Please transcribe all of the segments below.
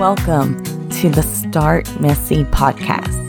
welcome to the Start Messy podcast.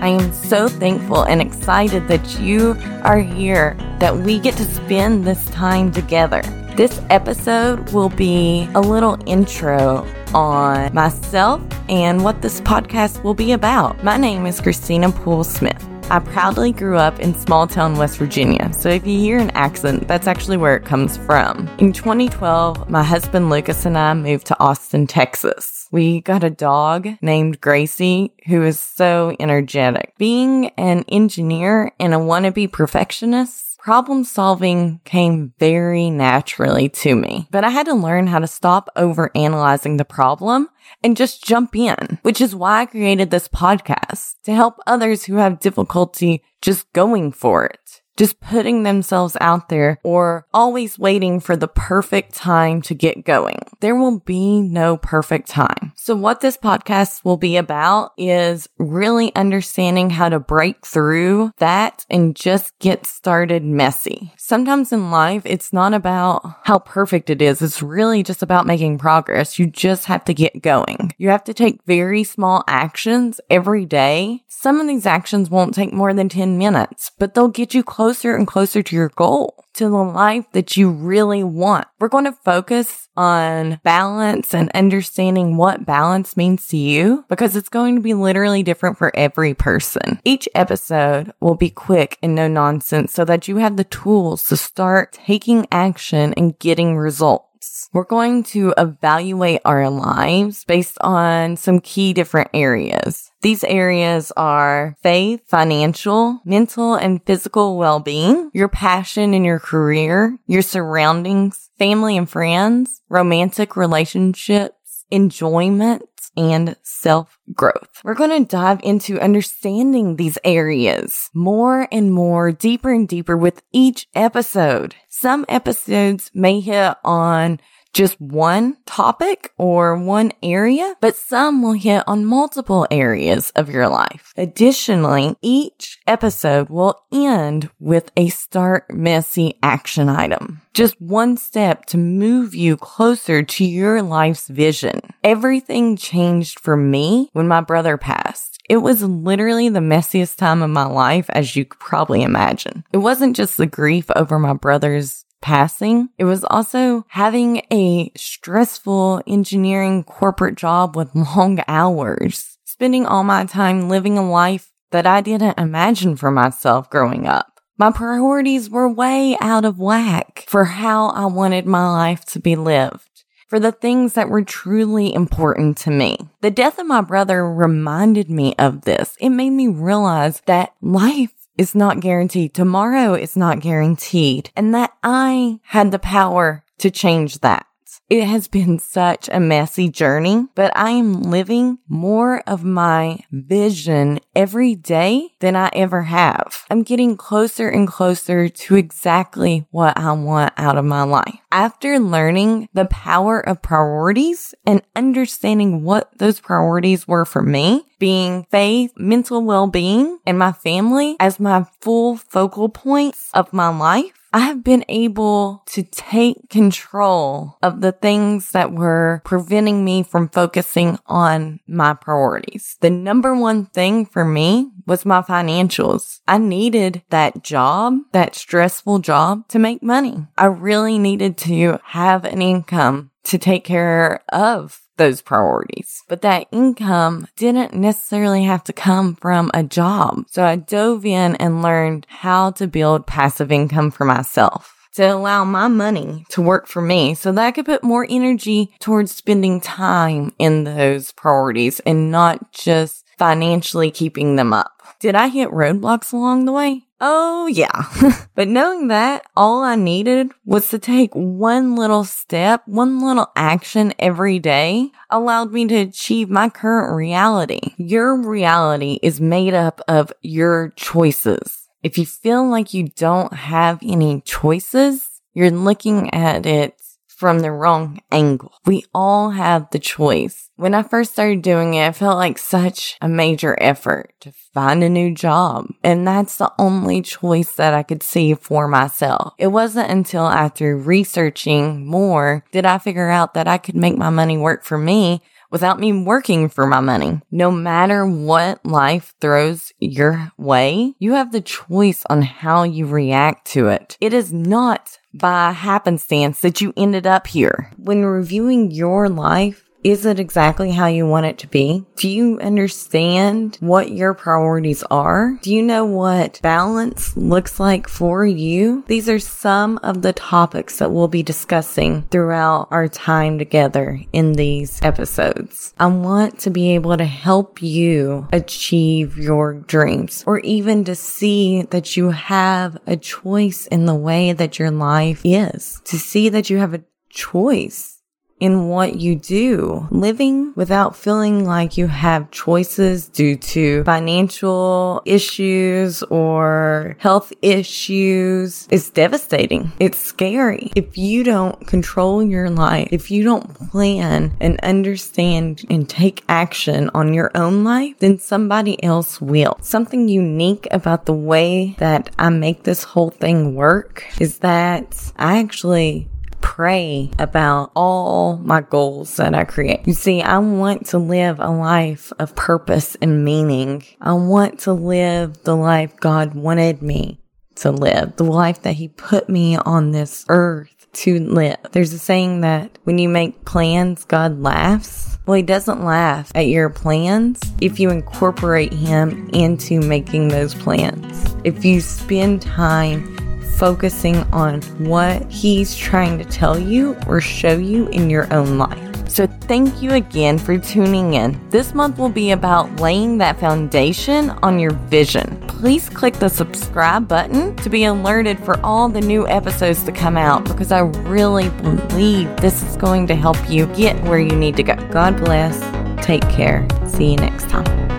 I am so thankful and excited that you are here, that we get to spend this time together. This episode will be a little intro on myself and what this podcast will be about. My name is Christina Poole Smith. I proudly grew up in small town West Virginia, so if you hear an accent, that's actually where it comes from. In 2012, my husband Lucas and I moved to Austin, Texas. We got a dog named Gracie who is so energetic. Being an engineer and a wannabe perfectionist, problem solving came very naturally to me, but I had to learn how to stop over analyzing the problem and just jump in, which is why I created this podcast to help others who have difficulty just going for it just putting themselves out there or always waiting for the perfect time to get going. There will be no perfect time. So what this podcast will be about is really understanding how to break through that and just get started messy. Sometimes in life, it's not about how perfect it is. It's really just about making progress. You just have to get going. You have to take very small actions every day. Some of these actions won't take more than 10 minutes, but they'll get you close closer and closer to your goal, to the life that you really want. We're going to focus on balance and understanding what balance means to you because it's going to be literally different for every person. Each episode will be quick and no nonsense so that you have the tools to start taking action and getting results. We're going to evaluate our lives based on some key different areas. These areas are faith, financial, mental, and physical well-being, your passion in your career, your surroundings, family and friends, romantic relationships, enjoyment, and self growth. We're going to dive into understanding these areas more and more, deeper and deeper with each episode. Some episodes may hit on just one topic or one area, but some will hit on multiple areas of your life. Additionally, each episode will end with a start messy action item. Just one step to move you closer to your life's vision. Everything changed for me when my brother passed. It was literally the messiest time of my life, as you could probably imagine. It wasn't just the grief over my brother's passing. It was also having a stressful engineering corporate job with long hours, spending all my time living a life that I didn't imagine for myself growing up. My priorities were way out of whack for how I wanted my life to be lived for the things that were truly important to me. The death of my brother reminded me of this. It made me realize that life is not guaranteed. Tomorrow is not guaranteed. And that I had the power to change that. It has been such a messy journey, but I am living more of my vision every day than I ever have. I'm getting closer and closer to exactly what I want out of my life. After learning the power of priorities and understanding what those priorities were for me, being faith, mental well-being, and my family as my full focal points of my life, I have been able to take control of the things that were preventing me from focusing on my priorities. The number one thing for me was my financials. I needed that job, that stressful job to make money. I really needed to have an income to take care of those priorities. But that income didn't necessarily have to come from a job. So I dove in and learned how to build passive income for myself to allow my money to work for me so that I could put more energy towards spending time in those priorities and not just financially keeping them up. Did I hit roadblocks along the way? Oh yeah. but knowing that all I needed was to take one little step, one little action every day allowed me to achieve my current reality. Your reality is made up of your choices. If you feel like you don't have any choices, you're looking at it from the wrong angle. We all have the choice. When I first started doing it, it felt like such a major effort to find a new job. And that's the only choice that I could see for myself. It wasn't until after researching more did I figure out that I could make my money work for me without me working for my money. No matter what life throws your way, you have the choice on how you react to it. It is not by happenstance that you ended up here. When reviewing your life, is it exactly how you want it to be? Do you understand what your priorities are? Do you know what balance looks like for you? These are some of the topics that we'll be discussing throughout our time together in these episodes. I want to be able to help you achieve your dreams or even to see that you have a choice in the way that your life is, to see that you have a choice in what you do. Living without feeling like you have choices due to financial issues or health issues is devastating. It's scary. If you don't control your life, if you don't plan and understand and take action on your own life, then somebody else will. Something unique about the way that I make this whole thing work is that I actually pray about all my goals that I create. You see, I want to live a life of purpose and meaning. I want to live the life God wanted me to live, the life that He put me on this earth to live. There's a saying that when you make plans, God laughs. Well, he doesn't laugh at your plans if you incorporate him into making those plans. If you spend time focusing on what he's trying to tell you or show you in your own life. So, thank you again for tuning in. This month will be about laying that foundation on your vision. Please click the subscribe button to be alerted for all the new episodes to come out because I really believe this is going to help you get where you need to go. God bless. Take care. See you next time.